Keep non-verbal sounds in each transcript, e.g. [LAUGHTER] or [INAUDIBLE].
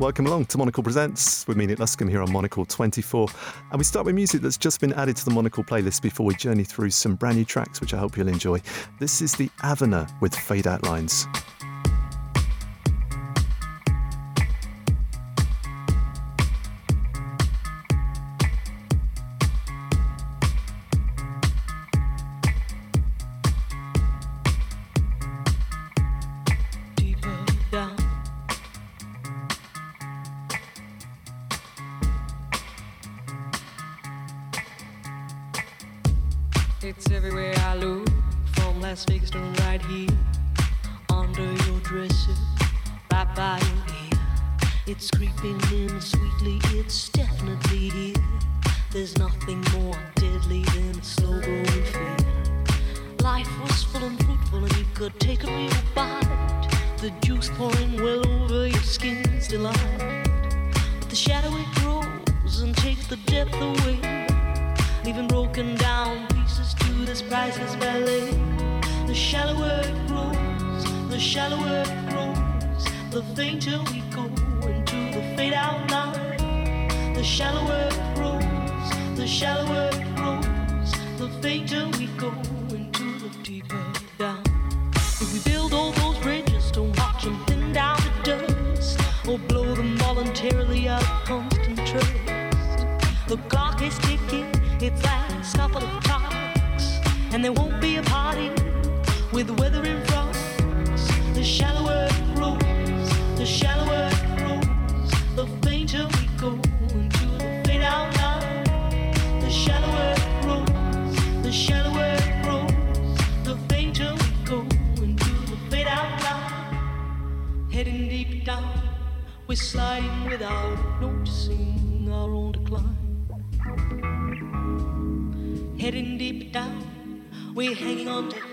Welcome along to Monocle Presents with me, Nick Luscombe, here on Monocle 24. And we start with music that's just been added to the Monocle playlist before we journey through some brand new tracks, which I hope you'll enjoy. This is the Avener with Fade Out Lines. That's the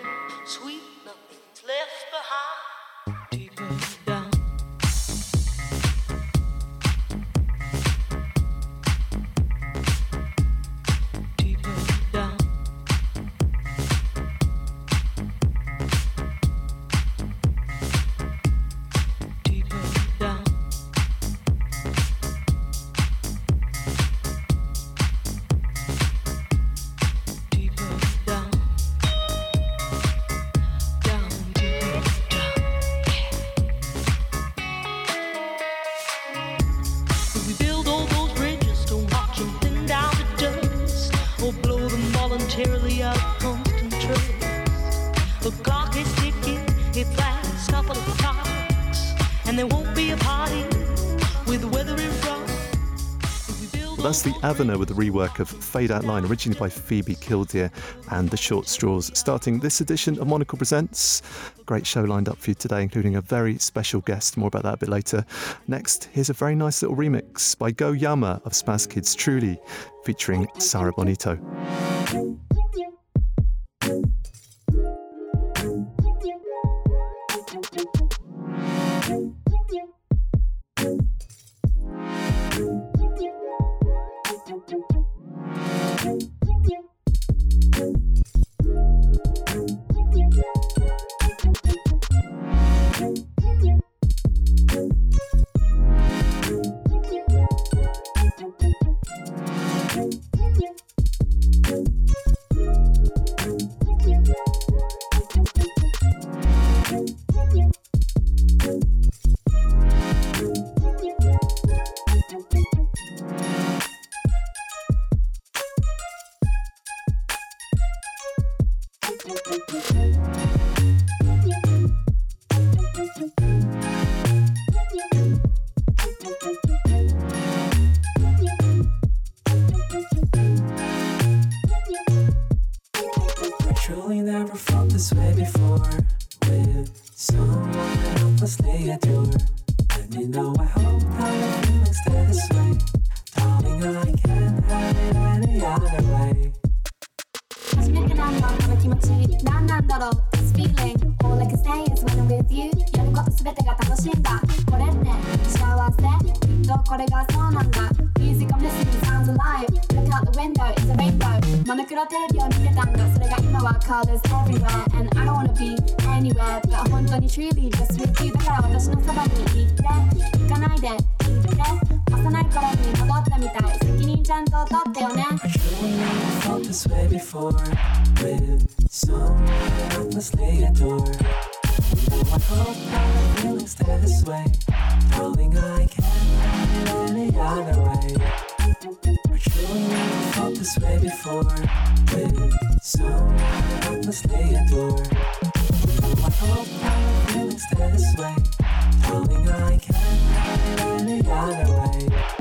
Avener with the rework of Fade Out Line, originally by Phoebe Killdeer and the Short Straws. Starting this edition of Monocle Presents. Great show lined up for you today, including a very special guest. More about that a bit later. Next, here's a very nice little remix by Go Yama of Spazzkid's Truly, featuring Sarah Bonito. This way before. With someone endlessly adore. I hope my feelings stay this way. Darling, I can't any other way. I truly felt this way before. With someone endlessly adore. I hope my feelings stay this way. Darling, I can't any other way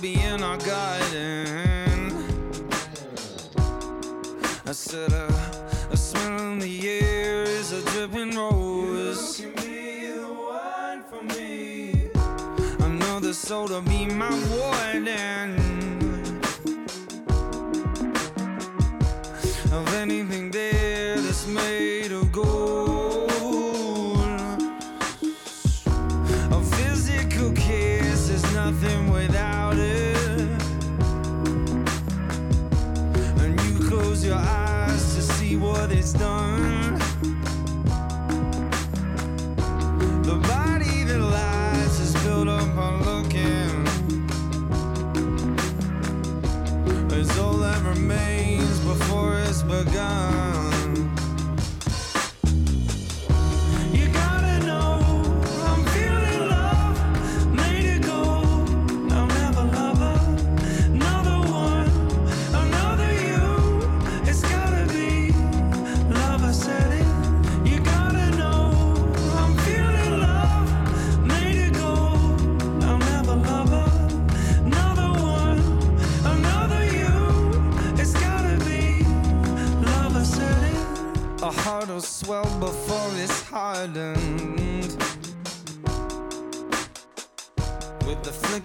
be in our garden. I said, uh, I smell in the air is a dripping rose. You can be the one for me. I know the soul to be my warden.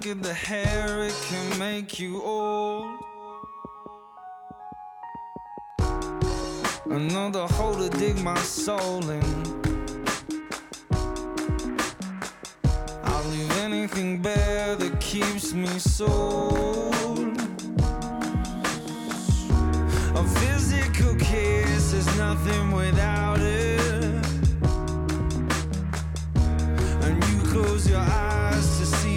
Look at the hair, it can make you old. Another hole to dig my soul in. I'll leave anything bare that keeps me sold. A physical kiss is nothing without it. And you close your eyes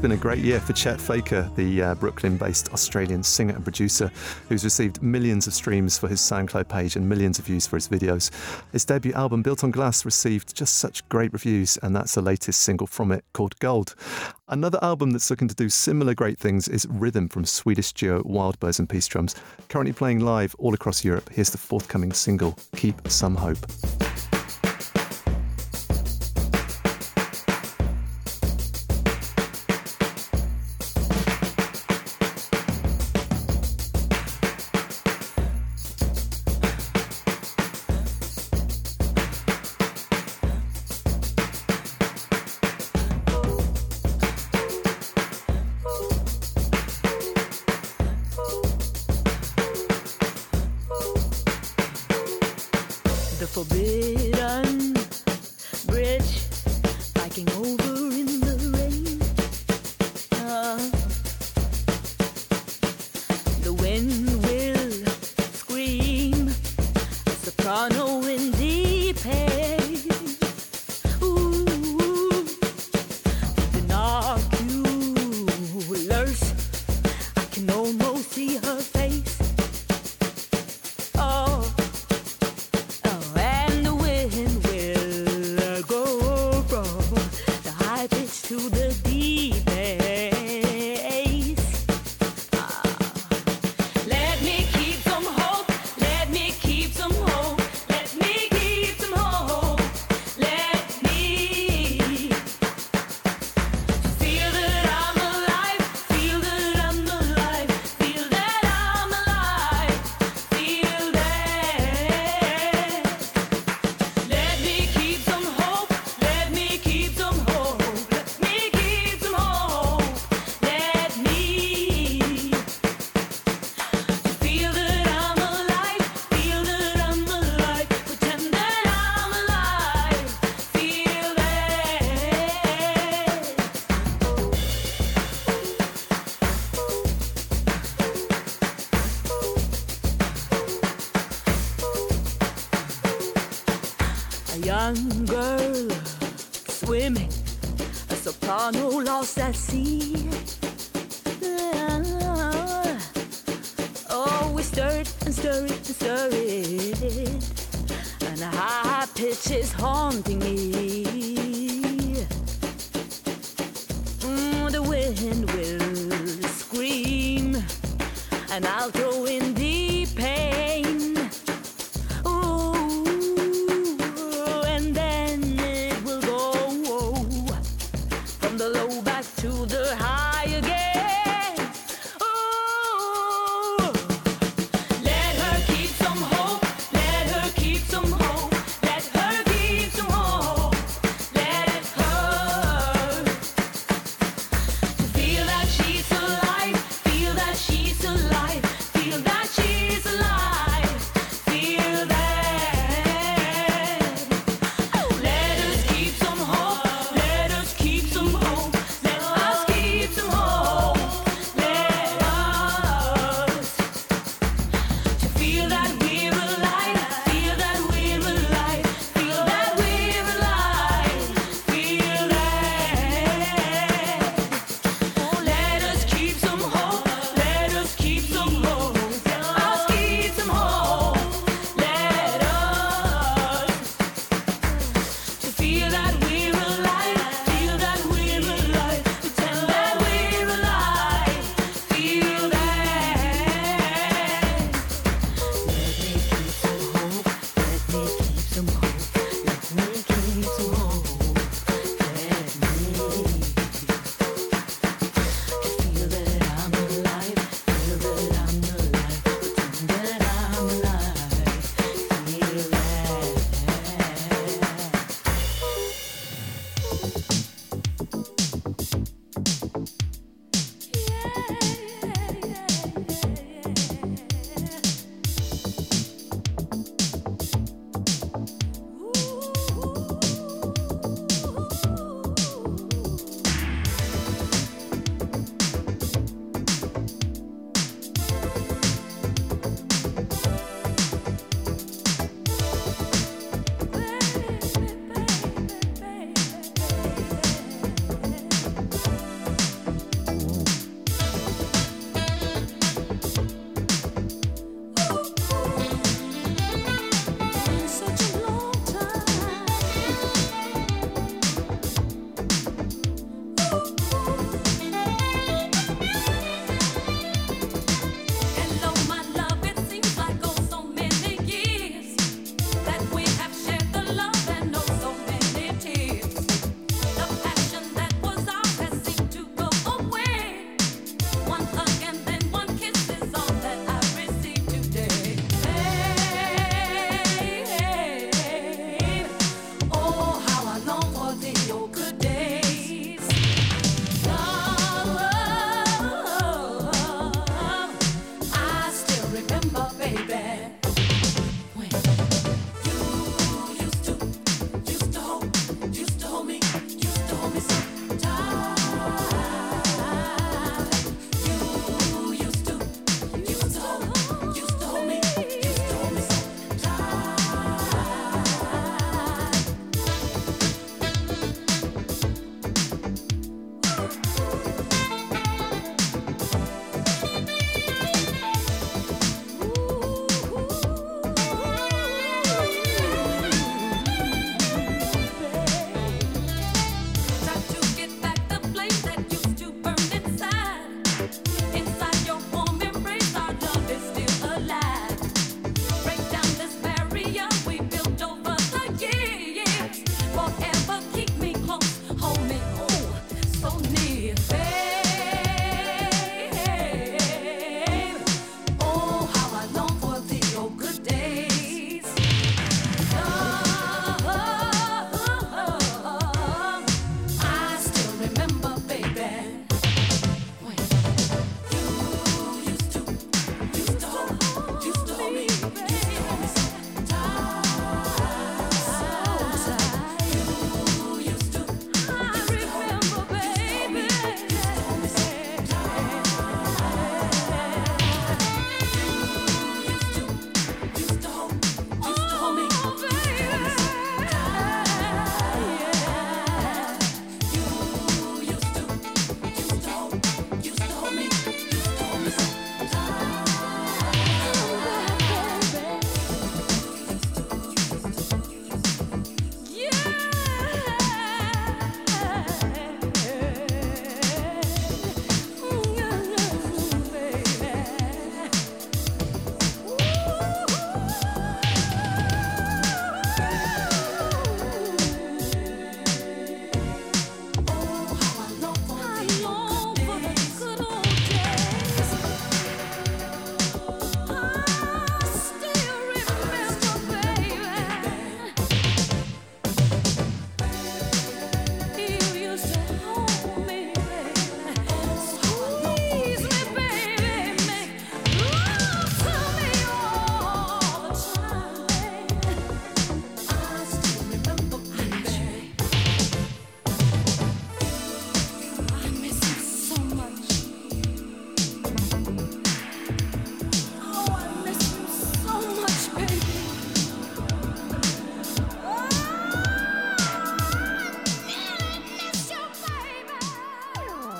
been a great year for Chet Faker, the uh, Brooklyn based Australian singer and producer who's received millions of streams for his SoundCloud page and millions of views for his videos. His debut album, Built on Glass, received just such great reviews, and that's the latest single from it called Gold. Another album that's looking to do similar great things is Rhythm from Swedish duo Wildbirds and Peacedrums, currently playing live all across Europe. Here's the forthcoming single, Keep Some Hope.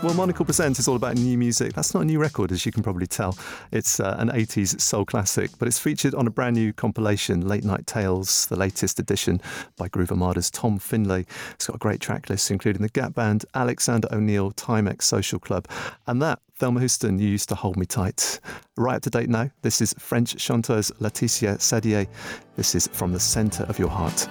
Well, Monocle Presents is all about new music. That's not a new record, as you can probably tell. It's uh, an 80s soul classic, but it's featured on a brand new compilation, Late Night Tales, the latest edition by Groove Armada's Tom Findlay. It's got a great track list, including the Gap Band, Alexander O'Neal, Timex Social Club, and that Thelma Houston, you used to hold me tight. Right up to date now, this is French chanteuse Laetitia Sadier. This is From the Centre of Your Heart.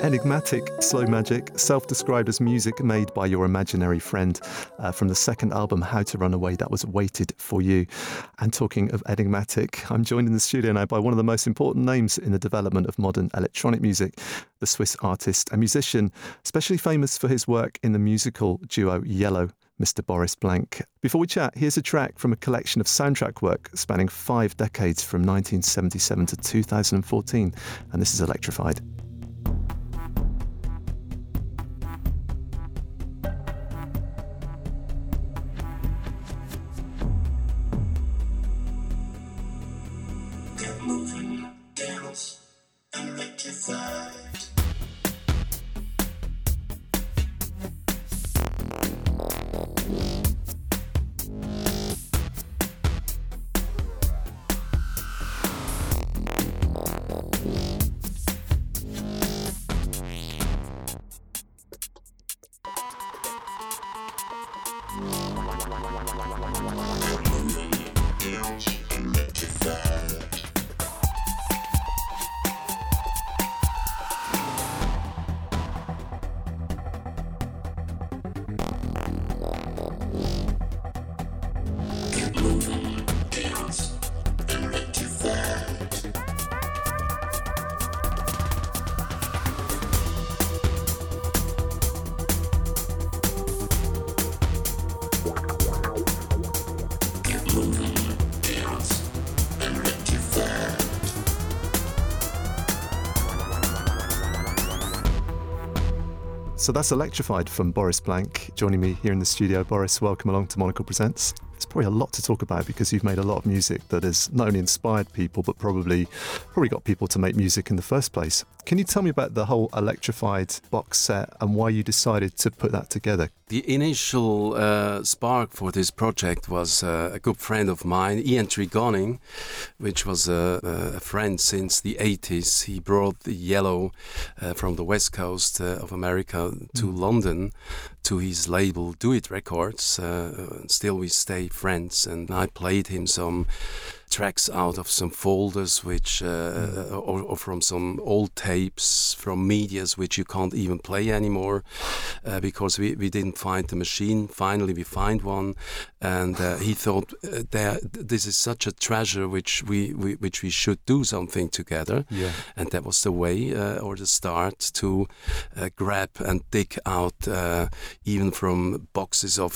Enigmatic Slow Magic, self described as music made by your imaginary friend uh, from the second album, How to Run Away, that was Waited for You. And talking of enigmatic, I'm joined in the studio now by one of the most important names in the development of modern electronic music, the Swiss artist and musician, especially famous for his work in the musical duo Yello. Mr. Boris Blank. Before we chat, here's a track from a collection of soundtrack work spanning five decades from 1977 to 2014, and this is Electrified. So that's Electrified from Boris Blank. Joining me here in the studio, Boris, welcome along to Monocle Presents. There's probably a lot to talk about because you've made a lot of music that has not only inspired people, but probably probably got people to make music in the first place. Can you tell me about the whole Electrified box set and why you decided to put that together? The initial uh, spark for this project was uh, a good friend of mine, Ian Tregoning, which was a, a, friend since the 80s. He brought the Yello uh, from the west coast uh, of America to mm. London to his label Do It Records. Uh, still, we stay friends, and I played him some tracks out of some folders which uh, mm. or, or, from some old tapes from medias which you can't even play anymore uh, because we, we didn't find the machine finally we find one and uh, he thought uh, there this is such a treasure which we, we, which we should do something together yeah. and that was the way uh, or the start to uh, grab and dig out even from boxes of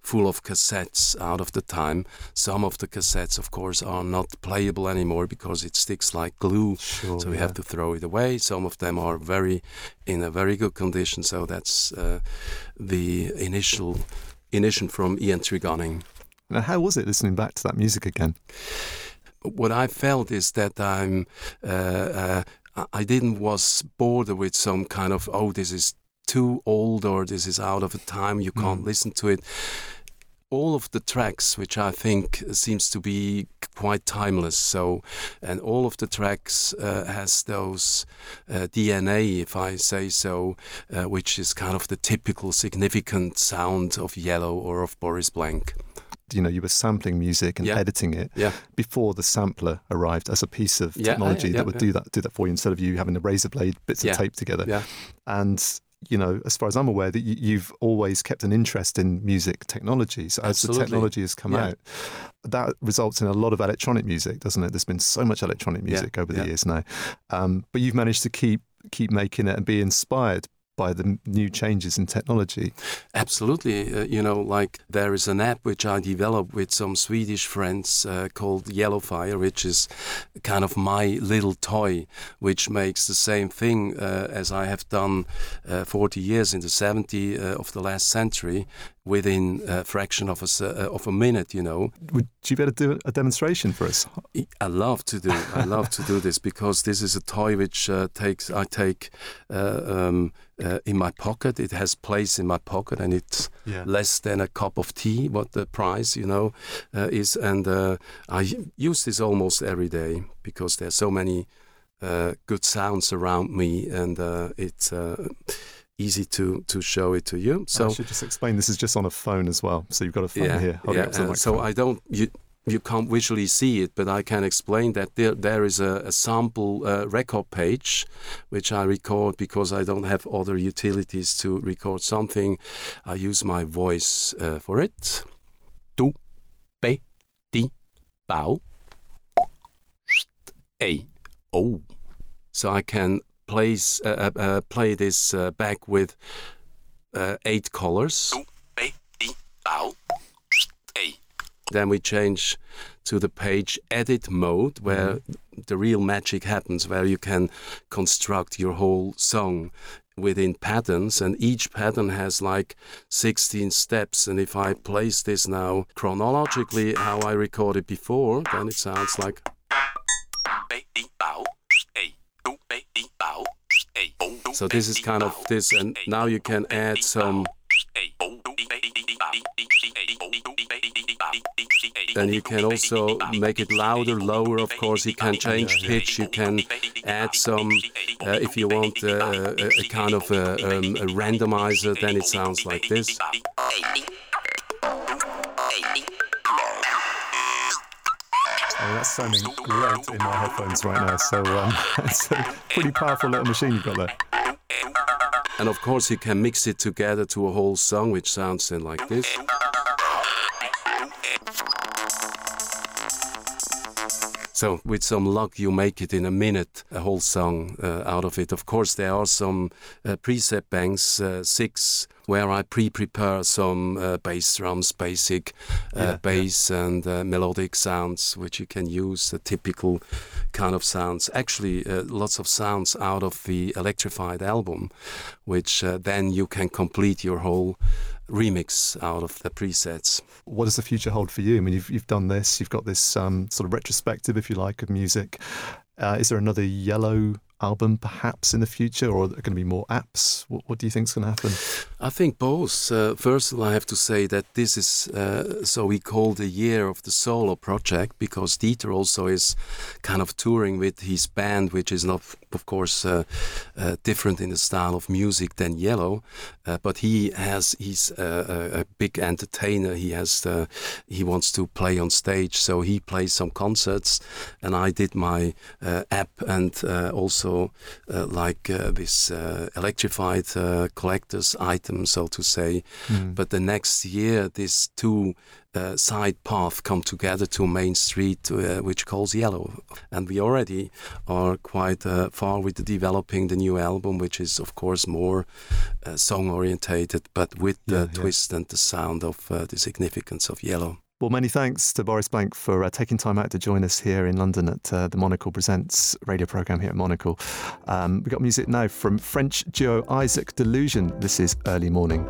full of cassettes out of the time some of the cassettes of course are not playable anymore because it sticks like glue. Sure, so we yeah. have to throw it away. Some of them are very in a very good condition. So that's uh, the initial initial from Ian Tregoning. Now, how was it listening back to that music again? What I felt is that I'm. Uh, uh, I didn't was bored with some kind of oh this is too old or this is out of time you can't mm. listen to it all of the tracks, which I think seems to be quite timeless. So, and all of the tracks uh, has those uh, DNA, if I say so, uh, which is kind of the typical significant sound of Yello or of Boris Blank. you know you were sampling music and Yeah. editing it Yeah. before the sampler arrived as a piece of Yeah, technology that would do that do that for you instead of you having a razor blade bits of tape together. Yeah. And you know, as far as I'm aware, that you, you've always kept an interest in music technology. So as Absolutely. the technology has come Yeah. out, that results in a lot of electronic music, doesn't it? There's been so much electronic Yeah, music over the yeah. years now, um, but you've managed to keep keep making it and be inspired by the new changes in technology. Absolutely. Uh, you know, like there is an app which I developed with some Swedish friends uh, called Yellofier, which is kind of my little toy, which makes the same thing uh, as I have done uh, 40 years in the 70 uh, of the last century within a fraction of a, uh, of a minute, you know. Would you be able to do a demonstration for us? I love to do. I love to do this because this is a toy which uh, takes. I take uh, um, uh, in my pocket. It has place in my pocket, and it's Yeah. less than a cup of tea. What the price, you know, uh, is. And uh, I use this almost every day because there's so many uh, good sounds around me, and uh, it's. Uh, Easy to, to show it to you. So I should just explain. This is just on a phone as well. So you've got a phone here. yeah. the uh, so. I don't you you can't visually see it, but I can explain that there there is a, a sample uh, record page, which I record because I don't have other utilities to record something. I use my voice uh, for it. Du, be, di, bao, a, o. So I can place uh, uh, uh, play this uh, back with eight colors. Then we change to the page edit mode where mm-hmm. the real magic happens, where you can construct your whole song within patterns and each pattern has like 16 steps. And if I place this now chronologically how I recorded before then it sounds like so this is kind of this and now you can add some then you can also make it louder, lower. Of course, you can change pitch. You can add some, uh, if you want uh, a, a kind of a, um, a randomizer. Then it sounds like this. Oh, that's sounding great in my headphones right now. So um, [LAUGHS] it's a pretty powerful little machine you've got there. And of course, you can mix it together to a whole song, which sounds then like this. So, with some luck, you make it in a minute, a whole song uh, out of it. Of course, there are some uh, preset banks, uh, six, where I pre prepare some uh, bass drums, basic uh, Yeah, bass and uh, melodic sounds, which you can use, the typical kind of sounds. Actually, uh, lots of sounds out of the electrified album, which uh, then you can complete your whole remix out of the presets. What does the future hold for you? I mean, you've, you've done this, you've got this um, sort of retrospective, if you like, of music. Uh, is there another Yello album perhaps in the future, or are there going to be more apps? What, what do you think is going to happen? I think both. Uh, first of all, I have to say that this is uh, so we call the year of the solo project because Dieter also is kind of touring with his band, which is not, of course, uh, uh, different in the style of music than Yello, uh, but he has he's a, a big entertainer. He has uh, he wants to play on stage, so he plays some concerts, and I did my app and also like this electrified collector's item, so to say. But the next year, these two uh, side paths come together to Main Street, uh, which calls Yello, and we already are quite uh, far with developing the new album, which is of course more uh, song orientated, but with the Yeah, yeah. twist and the sound of uh, the significance of Yello. Well, many thanks to Boris Blank for uh, taking time out to join us here in London at uh, the Monocle Presents radio programme here at Monocle. Um, we've got music now from French duo Isaac Delusion. This is Early Morning.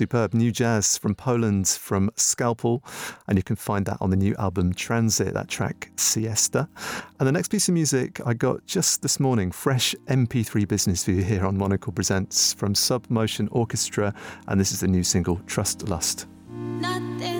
Superb new jazz from Poland from Skalpel, and you can find that on the new album Transit, that track Siesta. And the next piece of music I got just this morning, fresh MP3 business you here on Monocle Presents from Submotion Orchestra, and this is the new single Trust Lust. Nothing.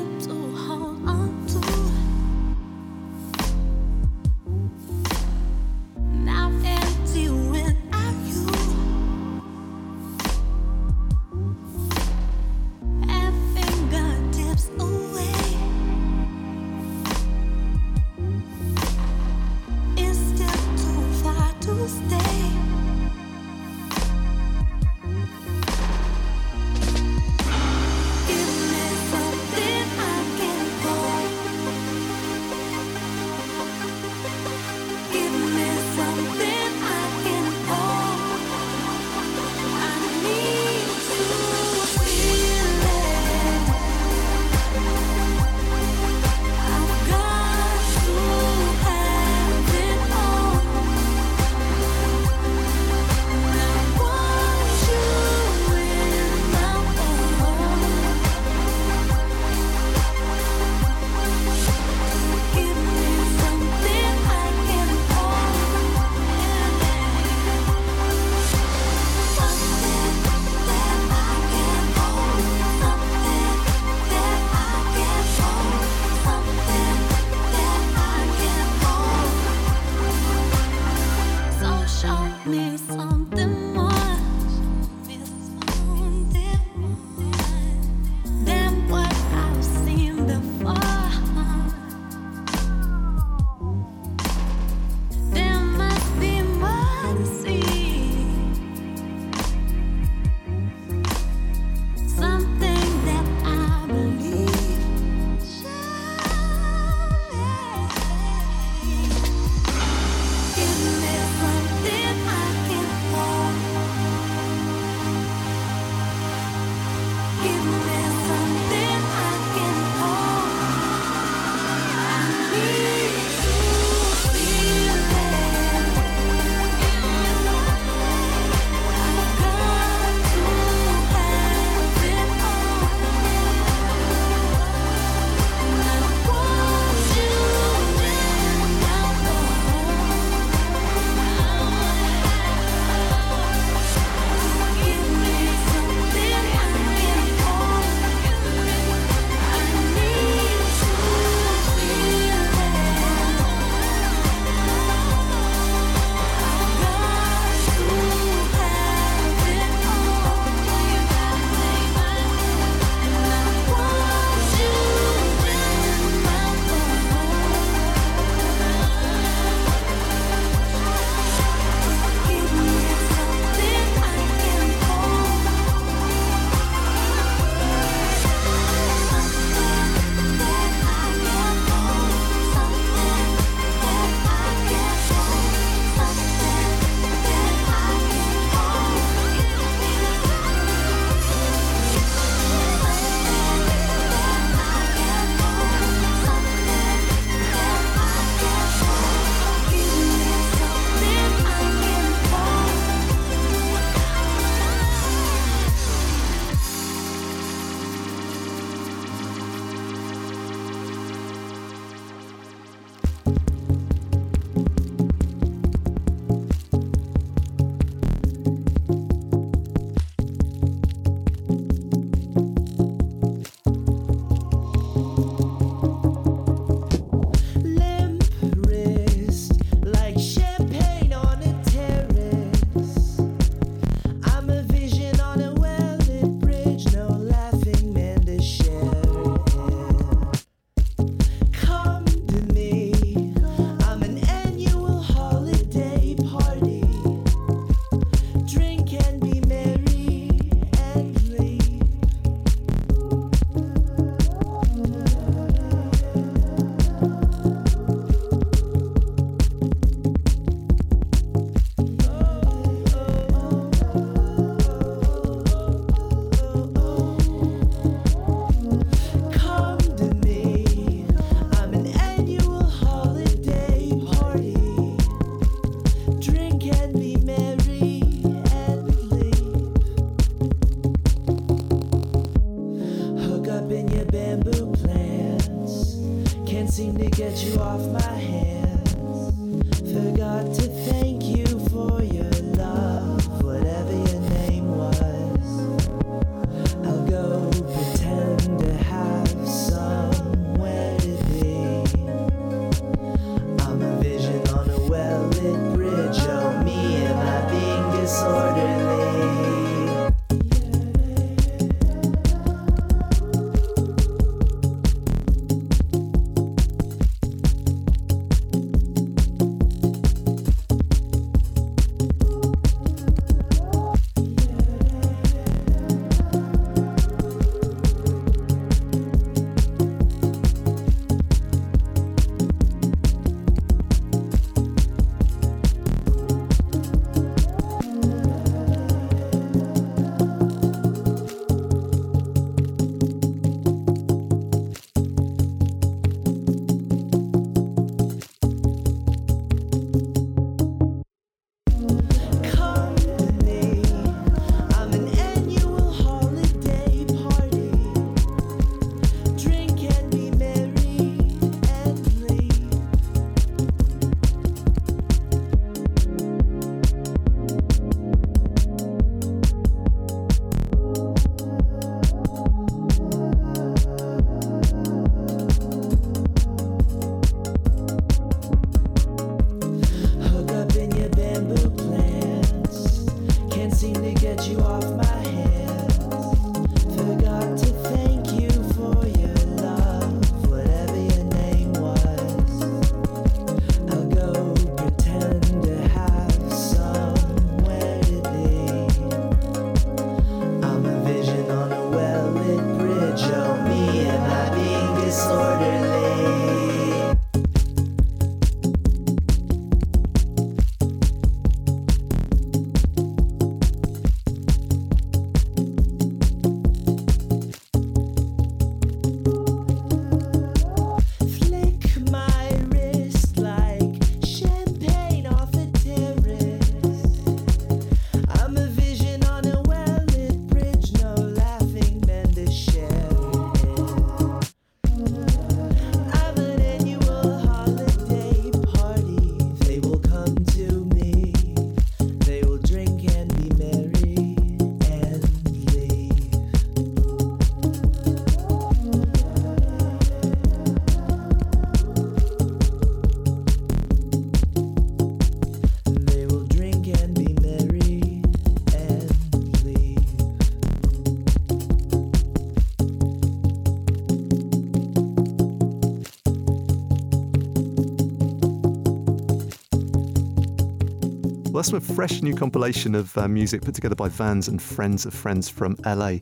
That's a fresh new compilation of uh, music put together by Vans and friends of friends from LA.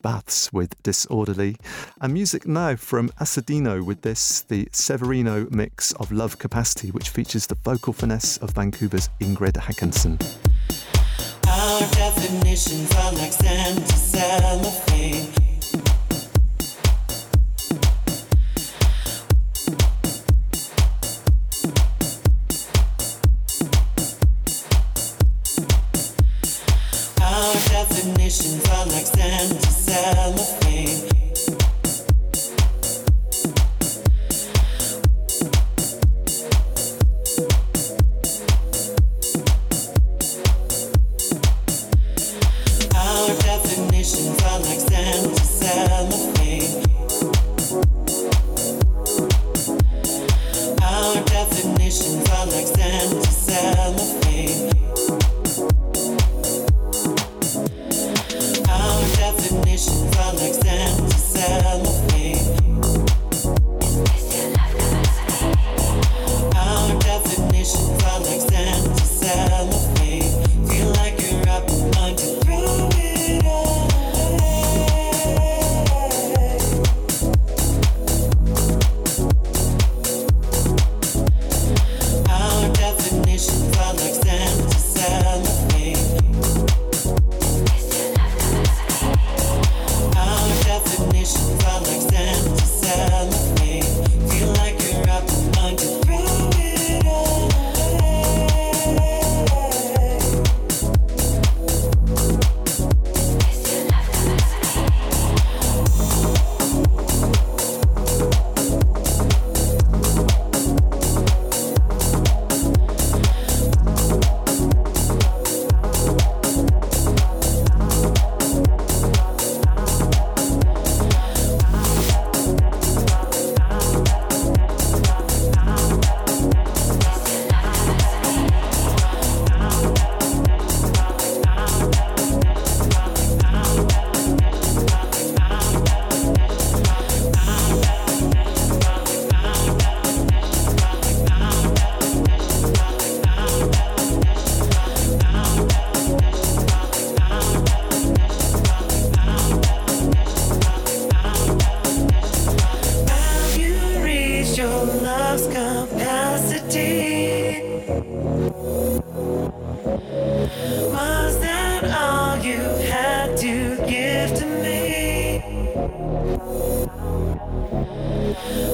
Baths with Disorderly. And music now from Asadino with this, the Severino mix of Love Capacity, which features the vocal finesse of Vancouver's Ingrid Haakonsen. Our definitions are like.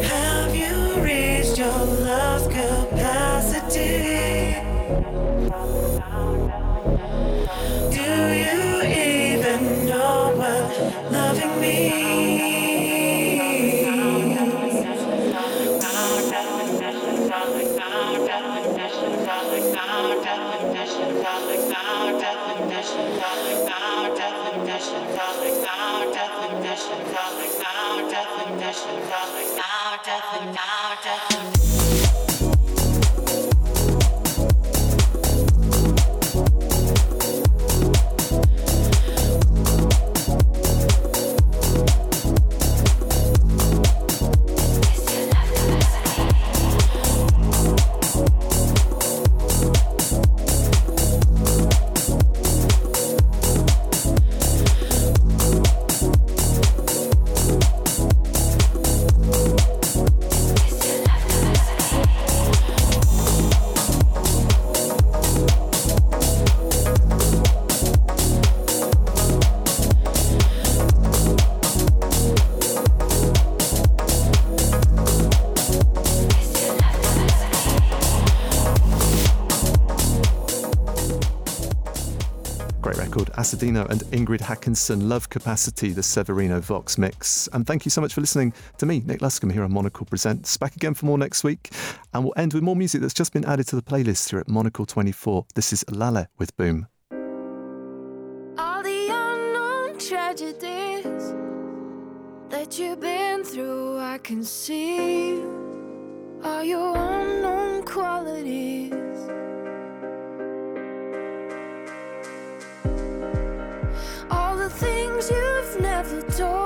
Have you reached your love's And Ingrid Hackinson, Love Capacity, the Severino Vox mix. And thank you so much for listening to me, Nick Luscombe, here on Monocle Presents. Back again for more next week. And we'll end with more music that's just been added to the playlist here at Monocle 24. This is Lale with Boom. All the unknown tragedies that you've been through, I can see all your unknown qualities. You've never told.